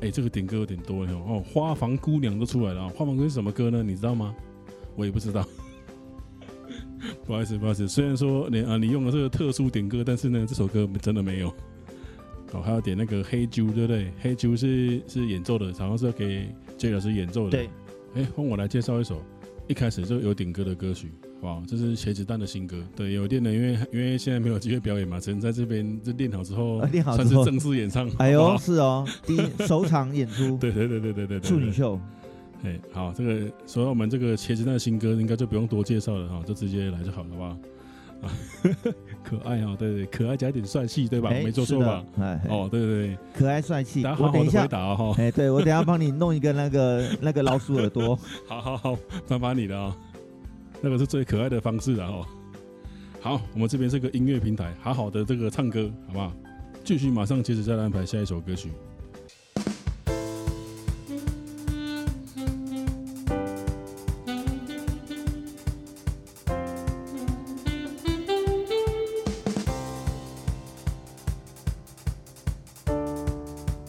哎、欸，这个点歌有点多了哦。花房姑娘都出来了啊！花房姑娘是什么歌呢？你知道吗？我也不知道。不好意思，不好意思。虽然说你啊，你用了这个特殊点歌，但是呢，这首歌真的没有。哦，还要点那个黑啾，对不对？黑啾是是演奏的，好像是要给 J 老师演奏的。对。哎、欸，换我来介绍一首一开始就有点歌的歌曲。哇，这是茄子蛋的新歌。对，有点的，因为因为现在没有机会表演嘛，只能在这边就练好之后，练好算是正式演唱。哎呦，是哦，第一 首场演出。对对对对对对，处女秀。哎，好，这个说到我们这个茄子蛋的新歌，应该就不用多介绍了哈，就直接来就好了，好不好？啊，可爱啊，对对，可爱加一点帅气，对吧？没做错吧？哦，对对对，可爱帅气。我等一下哈。哎，对我等下帮你弄一个那个那个老鼠耳朵。好好好，麻烦你了啊。那个是最可爱的方式，然后，好，我们这边是个音乐平台，好好的这个唱歌，好不好？继续，马上接着再来安排下一首歌曲。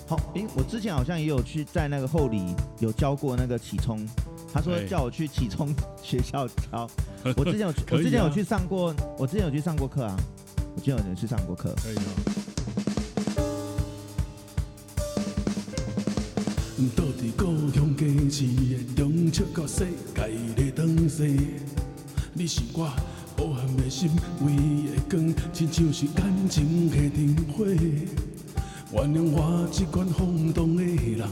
好，诶，我之前好像也有去在那个后里有教过那个起冲。他说叫我去启聪学校教，我之前有，我之前有去上过，我之前有去上过课啊，我之前有去上过课。可以吗？到底故乡家市的中秋到世界的灯西，你是我无限的心，唯一的光，亲像是感情的灯火，原谅我这款冲动的人。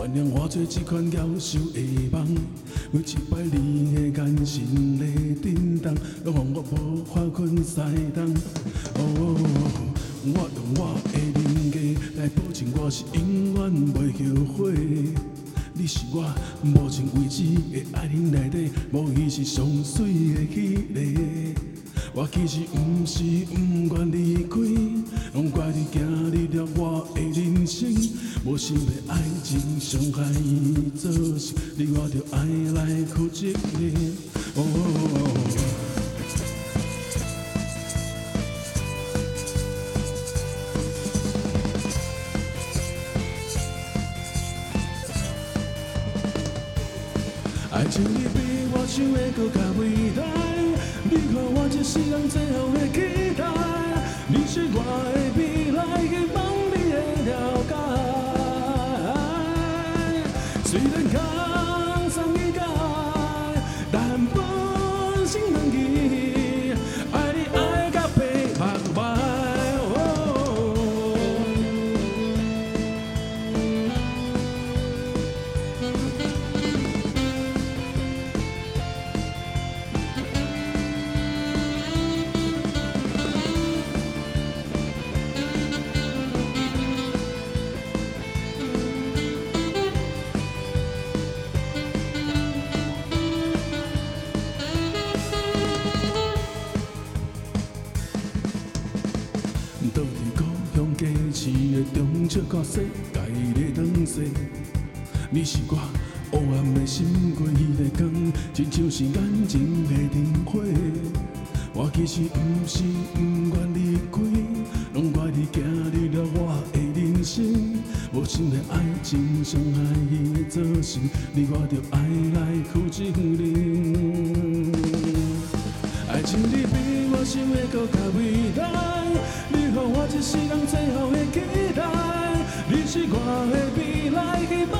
原谅我做这款夭寿的梦，每一摆你的眼神在震动，拢让我无法困西东。哦，我用我的人格来保证我是永远袂后悔。你是我目前为止的爱人内底，无疑是上水的迄个。我其实不是不愿离开，拢怪你走入了我的人生。无想要爱情伤害伊做甚，你我着爱来负责任。哦，爱情你比我想的阁较伟大。你看我这世人最后的期待，你是我的未来，看世界的灯饰，你是我黑暗的心过迄个光，亲像是眼睛的灯火。我其实不是不愿离开，拢怪你走入了我的人生。无情的爱情伤害伊造成，你我着爱来负责任。爱情你比我想的搁较伟大，你予我一世人最后的期待。是我的未来，希望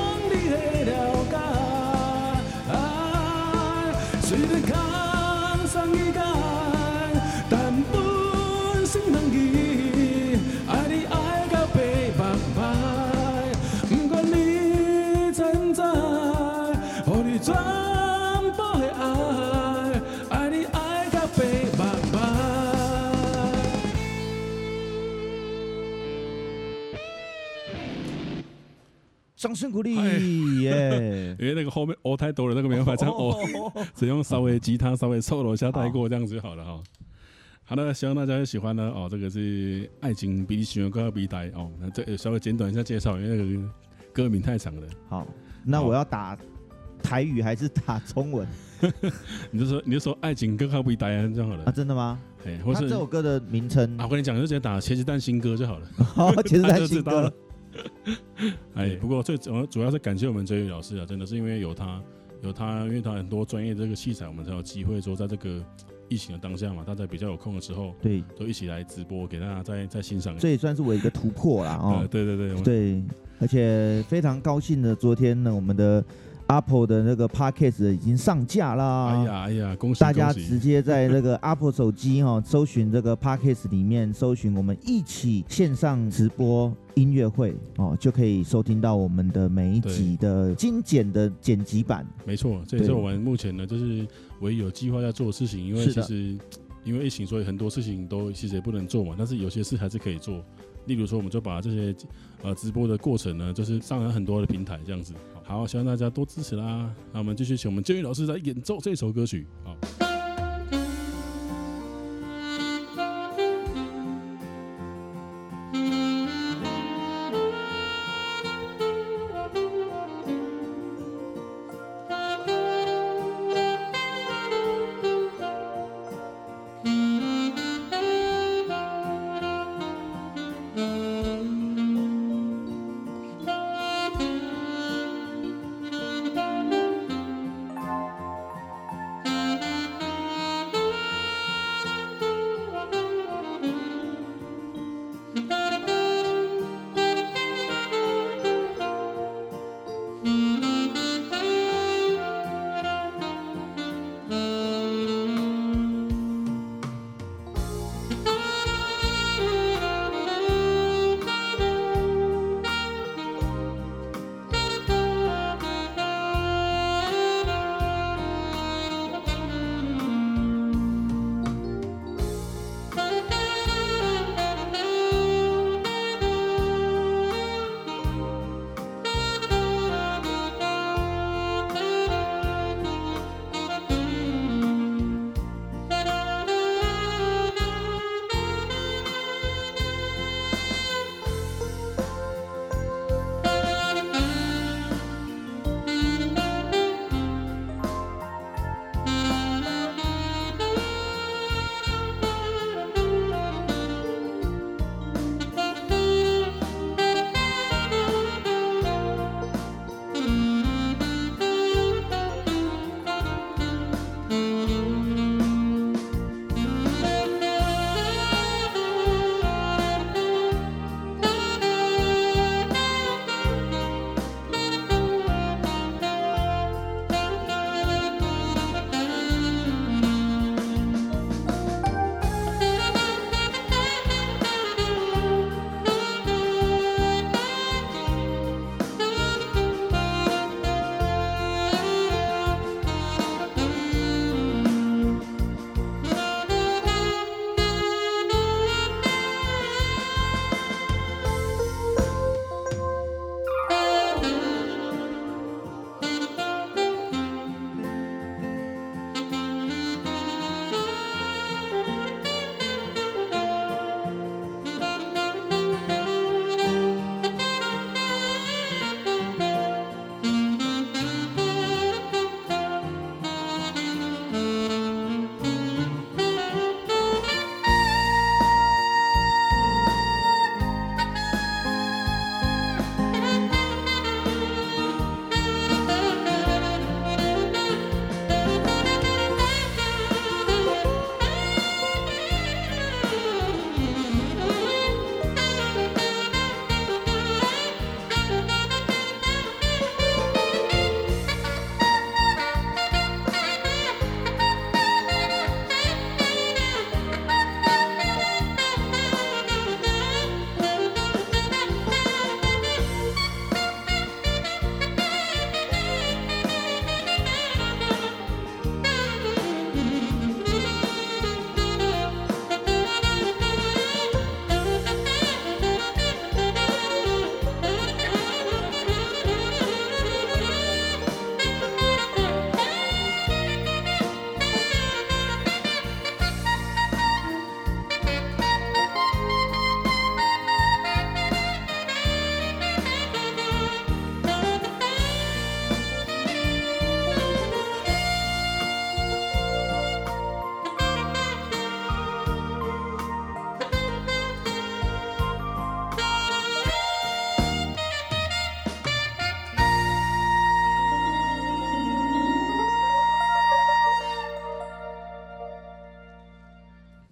掌声鼓励耶！因为那个后面哦太多了，那个没办法唱哦，只用稍微吉他稍微 solo 一下带过这样子就好了哈。好的，希望大家也喜欢呢哦。这个是爱情比你喜欢更要比呆哦。那这稍微简短一下介绍，因为那个歌名太长了。好，那我要打台语还是打中文？你就说你就说爱情更要比呆啊就好了。啊，真的吗？哎，或是这首歌的名称啊，我跟你讲，就直接打茄子蛋新歌就好了。好，茄子蛋 新歌。哎，不过最主要主要是感谢我们哲宇老师啊，真的是因为有他，有他，因为他很多专业的这个器材，我们才有机会说在这个疫情的当下嘛，大家比较有空的时候，对，都一起来直播给大家再再欣赏。这也算是我一个突破啦，哦，对对对对，而且非常高兴的，昨天呢，我们的。Apple 的那个 Podcast 已经上架啦！哎呀哎呀，恭喜大家直接在那个 Apple 手机哈，搜寻这个 Podcast 里面搜寻我们一起线上直播音乐会哦，就可以收听到我们的每一集的精简的剪辑版。没错，这也是我们目前呢，就是唯一有计划要做的事情。因为其实因为疫情，所以很多事情都其实也不能做嘛，但是有些事还是可以做。例如说，我们就把这些呃直播的过程呢，就是上了很多的平台这样子。好，希望大家多支持啦。那我们继续请我们建宇老师来演奏这首歌曲。好。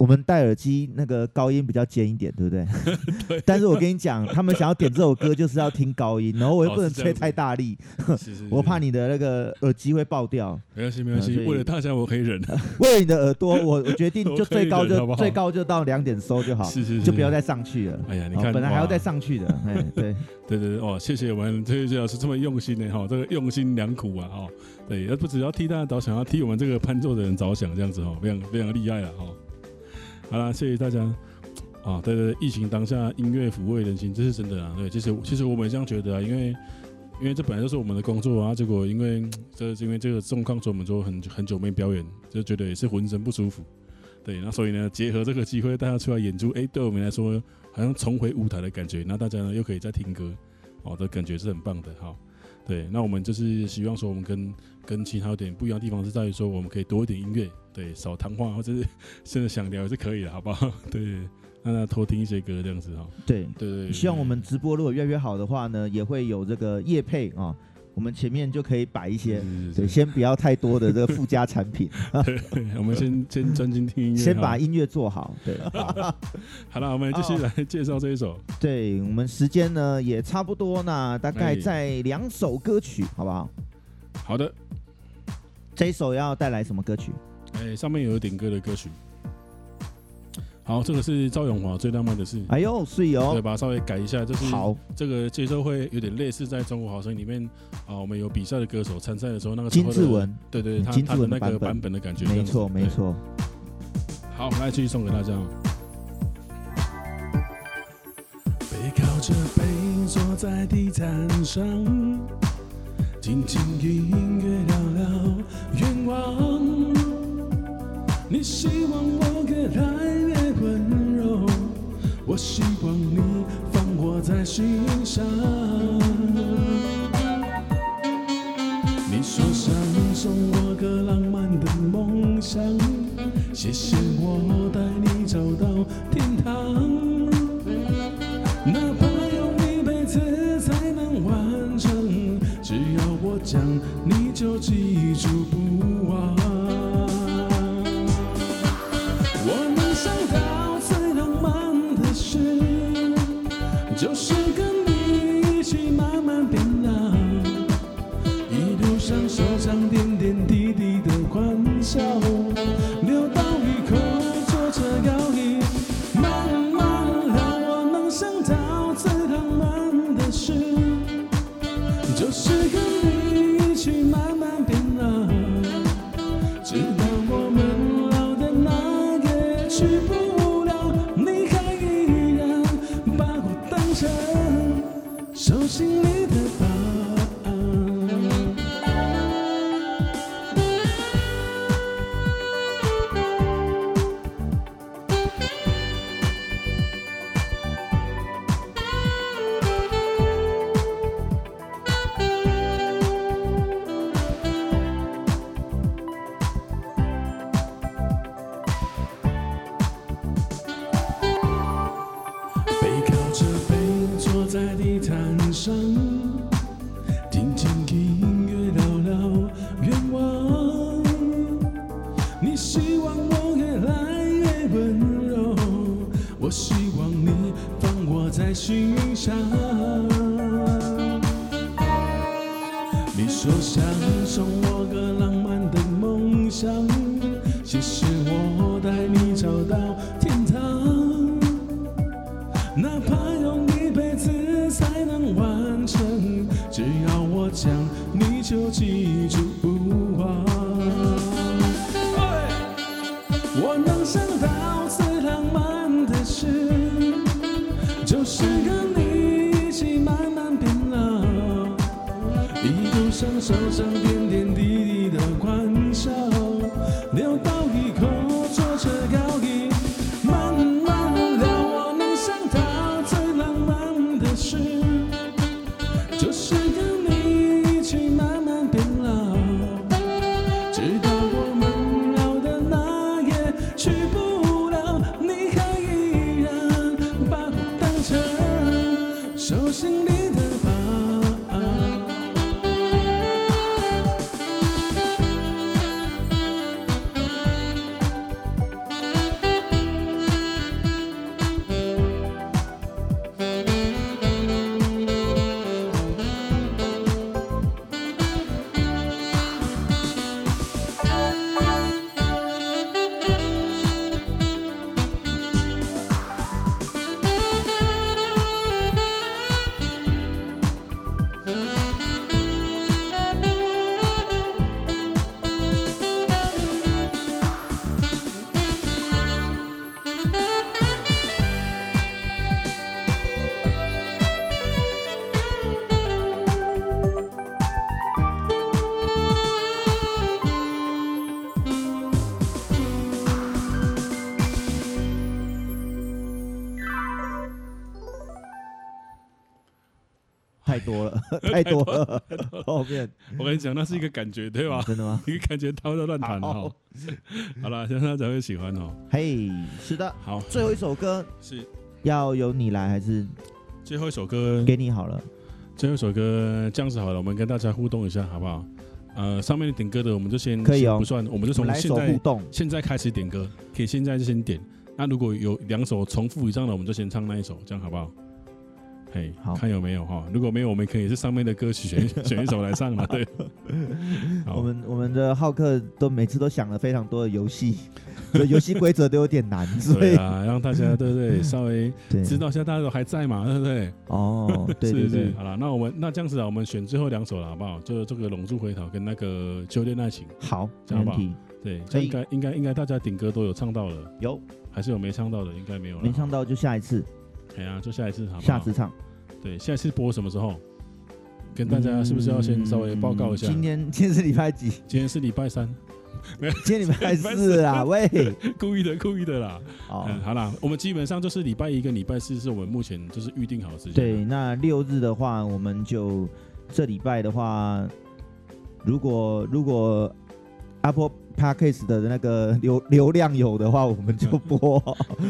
们戴耳机那个高音比较尖一点，对不对？对。但是我跟你讲，他们想要点这首歌，就是要听高音，然后我又不能吹太大力，我怕你的那个耳机会爆掉。没关系，没关系，为了大家我可以忍。为了你的耳朵，我我决定就最高就最高就到两点收就好，是是，就不要再上去了。哎呀，你看，本来还要再上去的，哎，对对对对，哦，谢谢我们崔老师这么用心的哈，这个用心良苦啊，哈，对，而不只要替大家着想，要替我们这个伴奏的人着想，这样子哈，非常非常厉害了哈。好了，谢谢大家啊！对对，疫情当下，音乐抚慰人心，这是真的啊！对，其实其实我们也这样觉得啊，因为因为这本来就是我们的工作啊，结果因为这因为这个状况，所以我们就很很久没表演，就觉得也是浑身不舒服。对，那所以呢，结合这个机会，大家出来演出，哎，对我们来说好像重回舞台的感觉。那大家呢又可以再听歌，哦，这感觉是很棒的哈。对，那我们就是希望说，我们跟跟其他有点不一样的地方是在于说，我们可以多一点音乐。对，少谈话，或者是现在想聊也是可以的，好不好？对，让他偷听一些歌这样子哈。对对对，希望我们直播如果越来越好的话呢，也会有这个夜配啊，我们前面就可以摆一些，对，先不要太多的这个附加产品。对，我们先 先专心听音乐，先把音乐做好。对，好了，我们继续来介绍这一首。对，我们时间呢也差不多，那大概在两首歌曲，好不好？好的，这一首要带来什么歌曲？哎，上面有点歌的歌曲。好，这个是赵永华最浪漫的事。哎呦，是哦，对，把它稍微改一下，就是好。这个节奏会有点类似在中国好声音里面啊，我们有比赛的歌手参赛的时候那个金志文，对对，他他的那个版本的感觉，没错没错。好，来继续送给大家。背靠着背坐在地毯上，静静与音乐，聊聊愿望。你希望我越来越温柔，我希望你放我在心上。你说想送我个浪漫的梦想，谢谢我带你找到天堂。哪怕用一辈子才能完成，只要我讲，你就记住不忘。手上温柔。我希望你放我在心上。多了，太多了。后面我跟你讲，那是一个感觉，对吧？真的吗？一个感觉，他们在乱弹哦。好了，希望大家会喜欢哦。嘿，是的。好，最后一首歌是要由你来还是？最后一首歌给你好了。最后一首歌这样子好了，我们跟大家互动一下，好不好？呃，上面点歌的我们就先可以哦，不算，我们就从现在互动，现在开始点歌，可以现在就先点。那如果有两首重复以上的，我们就先唱那一首，这样好不好？嘿，好，看有没有哈？如果没有，我们可以是上面的歌曲选 选一首来唱了。对，我们我们的浩克都每次都想了非常多的游戏，游戏规则都有点难，所以啊，让大家对不对？稍微知道一下大家都还在嘛，对不对？哦，对对对，好了，那我们那这样子啊，我们选最后两首了，好不好？就这个《龙珠回头》跟那个《修炼爱情》。好，这样吧？对，这应该应该应该大家顶歌都有唱到了，有还是有没唱到的？应该没有了，没唱到就下一次。对啊，就下一次好不好？下次唱。对，下一次播什么时候？跟大家是不是要先稍微报告一下？今天 今天是礼拜几？今天是礼拜三。没有，今天礼拜四啊！喂，故意的，故意的啦。哦、嗯，好啦，我们基本上就是礼拜一跟礼拜四是我们目前就是预定好的时间。对，那六日的话，我们就这礼拜的话，如果如果 Apple。Podcast 的那个流流量有的话，我们就播；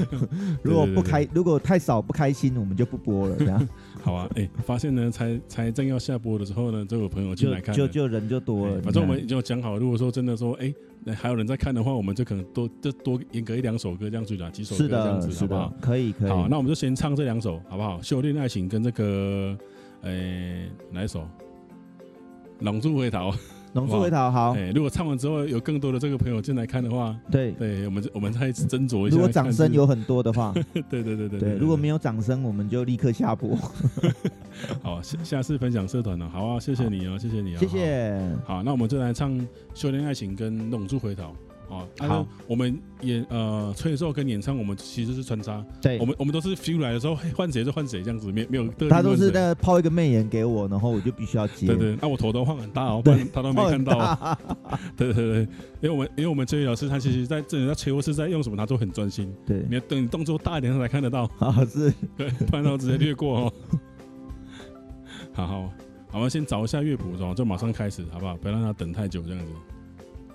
如果不开，如果太少不开心，我们就不播了。这样 好啊？哎、欸，发现呢，才才正要下播的时候呢，就有朋友进来看就，就就人就多了。欸、反正我们已经有讲好，如果说真的说，哎、欸，还有人在看的话，我们就可能多就多严格一两首歌这样子啦，几首歌这样子，是的，好不好？可以可以。好，那我们就先唱这两首，好不好？修炼爱情跟这个，哎、欸，哪一首？龙珠回头。龙珠回头好，哎，如果唱完之后有更多的这个朋友进来看的话，对，对我们我们再斟酌一下。如果掌声有很多的话，对对对对对，如果没有掌声，我们就立刻下播。好，下下次分享社团了，好啊，谢谢你哦，谢谢你哦，谢谢。好，那我们就来唱《修炼爱情》跟《龙珠回头》。哦，好，我们演呃吹奏跟演唱，我们其实是穿插。对，我们我们都是 feel 来的时候，换谁就换谁这样子，没没有。他都是在抛一个媚眼给我，然后我就必须要接。对对，那我头都晃很大哦，不然他都没 看到。对对对，因为我们因为我们这位老师他其实在这里在吹或是在用什么，他都很专心。对，你要等你动作大一点他才看得到。啊，是，对，不然他直接略过哦。好好，好，我们先找一下乐谱，然后就马上开始，好不好？不要让他等太久这样子。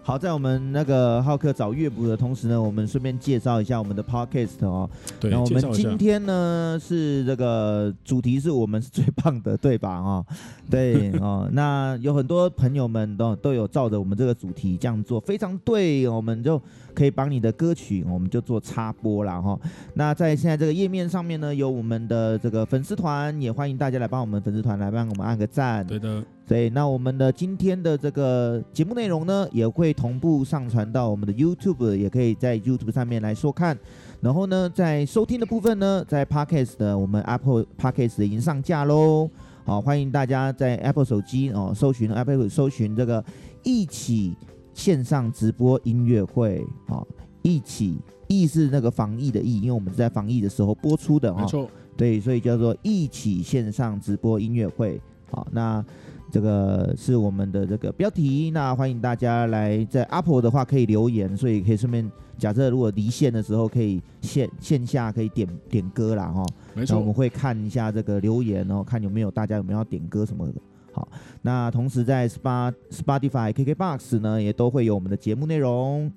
好，在我们那个浩克找乐谱的同时呢，我们顺便介绍一下我们的 podcast 哦。对，那我们今天呢是这个主题是我们是最棒的，对吧？哦，对哦。那有很多朋友们都都有照着我们这个主题这样做，非常对，我们就可以帮你的歌曲，我们就做插播了哈。那在现在这个页面上面呢，有我们的这个粉丝团，也欢迎大家来帮我们粉丝团来帮我们按个赞。对的。对，那我们的今天的这个节目内容呢，也会同步上传到我们的 YouTube，也可以在 YouTube 上面来收看。然后呢，在收听的部分呢，在 Podcast 的我们 Apple Podcast 已经上架喽。好，欢迎大家在 Apple 手机哦，搜寻 Apple 搜寻这个一起线上直播音乐会。好，一起意是那个防疫的疫，因为我们是在防疫的时候播出的。没错。对，所以叫做一起线上直播音乐会。好，那。这个是我们的这个标题，那欢迎大家来在 Apple 的话可以留言，所以可以顺便假设如果离线的时候可以线线下可以点点歌啦哈，没错，我们会看一下这个留言哦，看有没有大家有没有要点歌什么的。好，那同时在 Spa Spotify KKBox 呢也都会有我们的节目内容，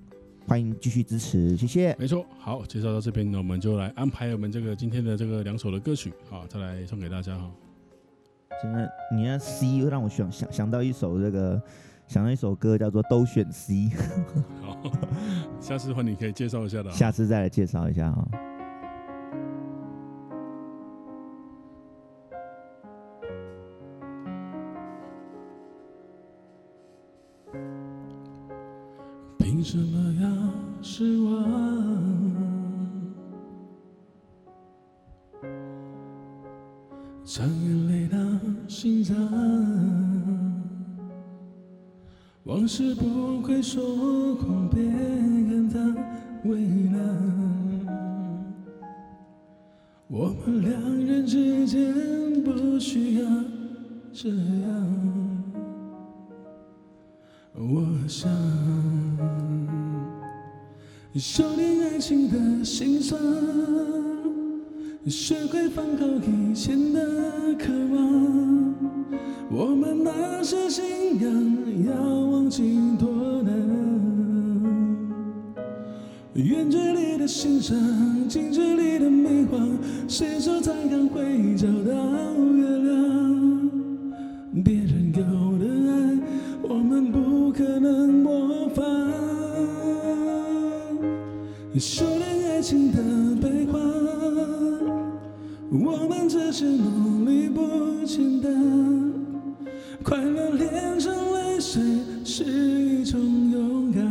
欢迎继续支持，谢谢。没错，好，介绍到这边呢，我们就来安排我们这个今天的这个两首的歌曲，好，再来送给大家哈。现在你那 C 让我想想想到一首这个，想到一首歌叫做都选 C。好，下次换你可以介绍一下的。下次再来介绍一下啊。凭什么要失望？将眼泪到心脏，往事不会说谎，别感到为难。我们两人之间不需要这样。我想修炼爱情的心酸。学会放好以前的渴望，我们那些信仰要忘记多难。远距离的欣赏，近距离的迷惘，谁说才刚会找到月亮？别人有的爱，我们不可能模仿。修炼爱情的悲欢，我们这些努力不简单。快乐炼成泪水是一种勇敢。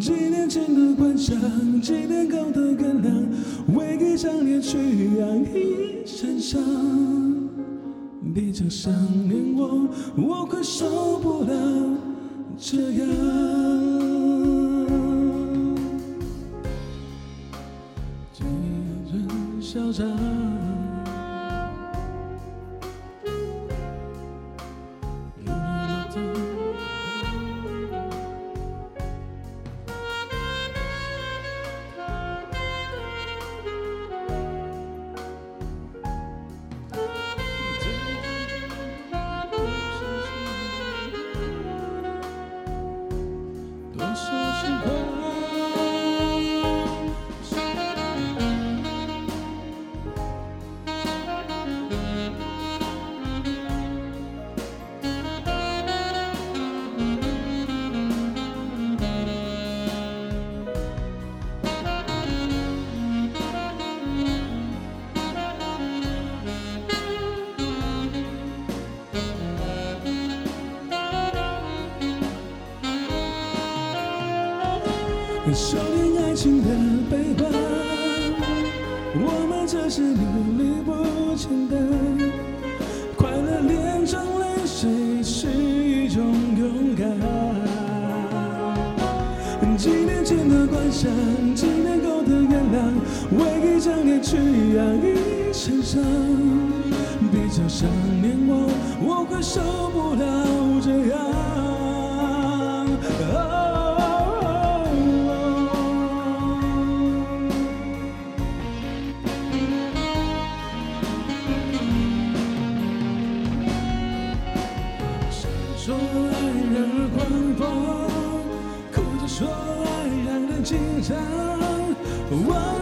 几年前的幻想，几年后的原谅，为一张脸去养一身伤。别讲想念我，我快受不了这样。嚣张。修炼爱情的悲欢，我们这是努力不简单。快乐炼成泪水是一种勇敢。几年前的幻想，几年后的原谅，为一张脸去养一身伤。别再想念我，我会受不了这样。说爱让人紧张。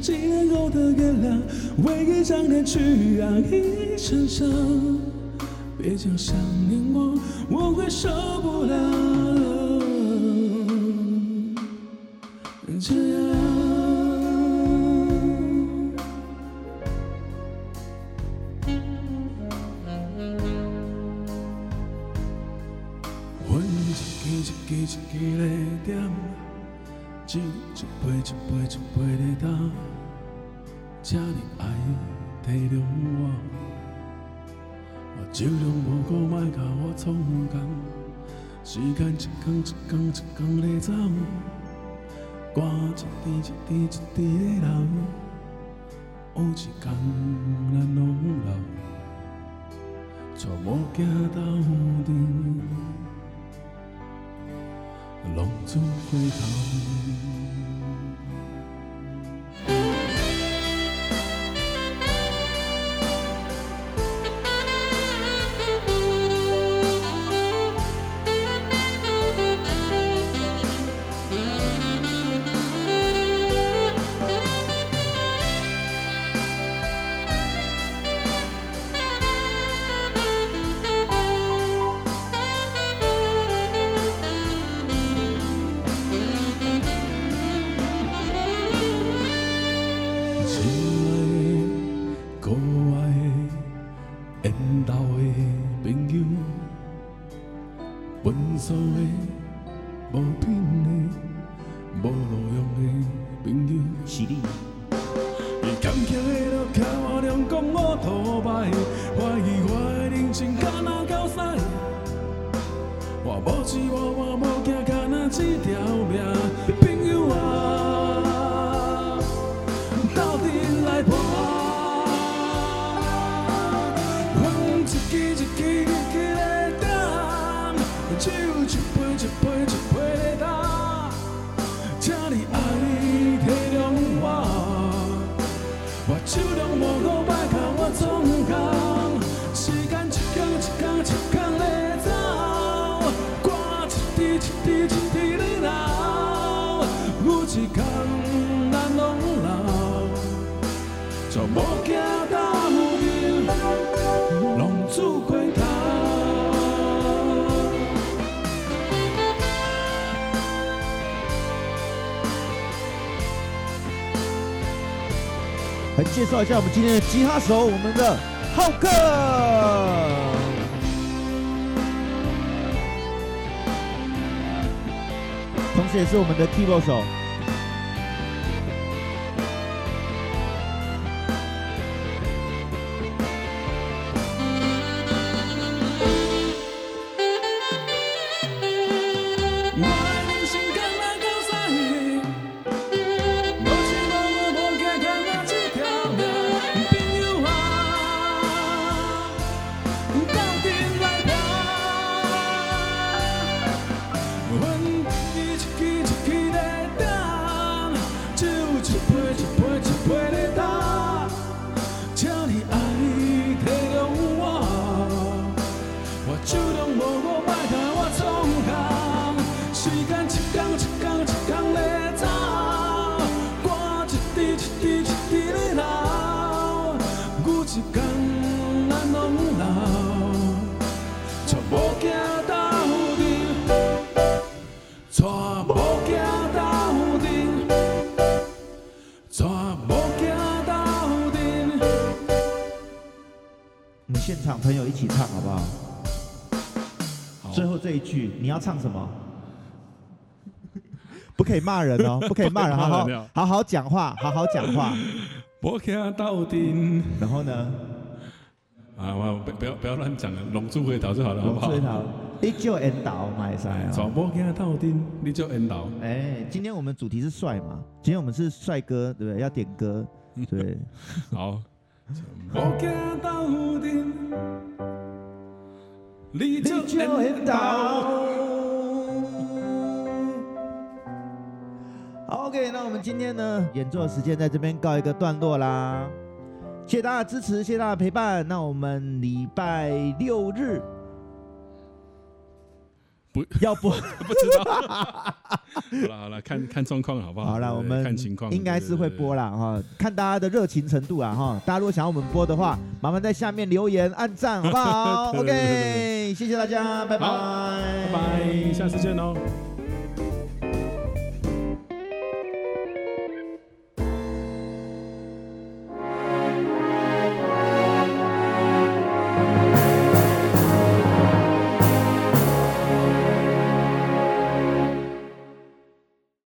几年后的月亮，为一张脸去养一身伤。别讲想念我，我会受不了一天一天一天的走，汗一滴一滴一滴的流，有一天咱拢老，从某囝斗阵。浪中回头。比利来介绍一下我们今天的吉他手，我们的浩克，同时也是我们的 keyboard 手。我们现场朋友一起唱好不好？好最后这一句你要唱什么？不可以骂人哦，不可以骂人，好好好好讲话，好好讲话。无惊斗阵，然后呢？啊，我不不要不要乱讲了，龙珠回头就好了，好不好？最好你就引导买赛啊。找无惊斗阵，你就引导。哎，今天我们主题是帅嘛？今天我们是帅哥，对不对？要点歌，对。好，我惊斗阵，你就引导。OK，那我们今天呢演奏的时间在这边告一个段落啦，谢谢大家支持，谢谢大家陪伴。那我们礼拜六日不 要播，不知道。好了好了，看看状况好不好？好了，我们看情况，应该是会播了。啦哈，看大家的热情程度啊哈。大家如果想要我们播的话，麻烦在下面留言按赞，好不好？OK，谢谢大家，拜拜，拜拜，下次见哦。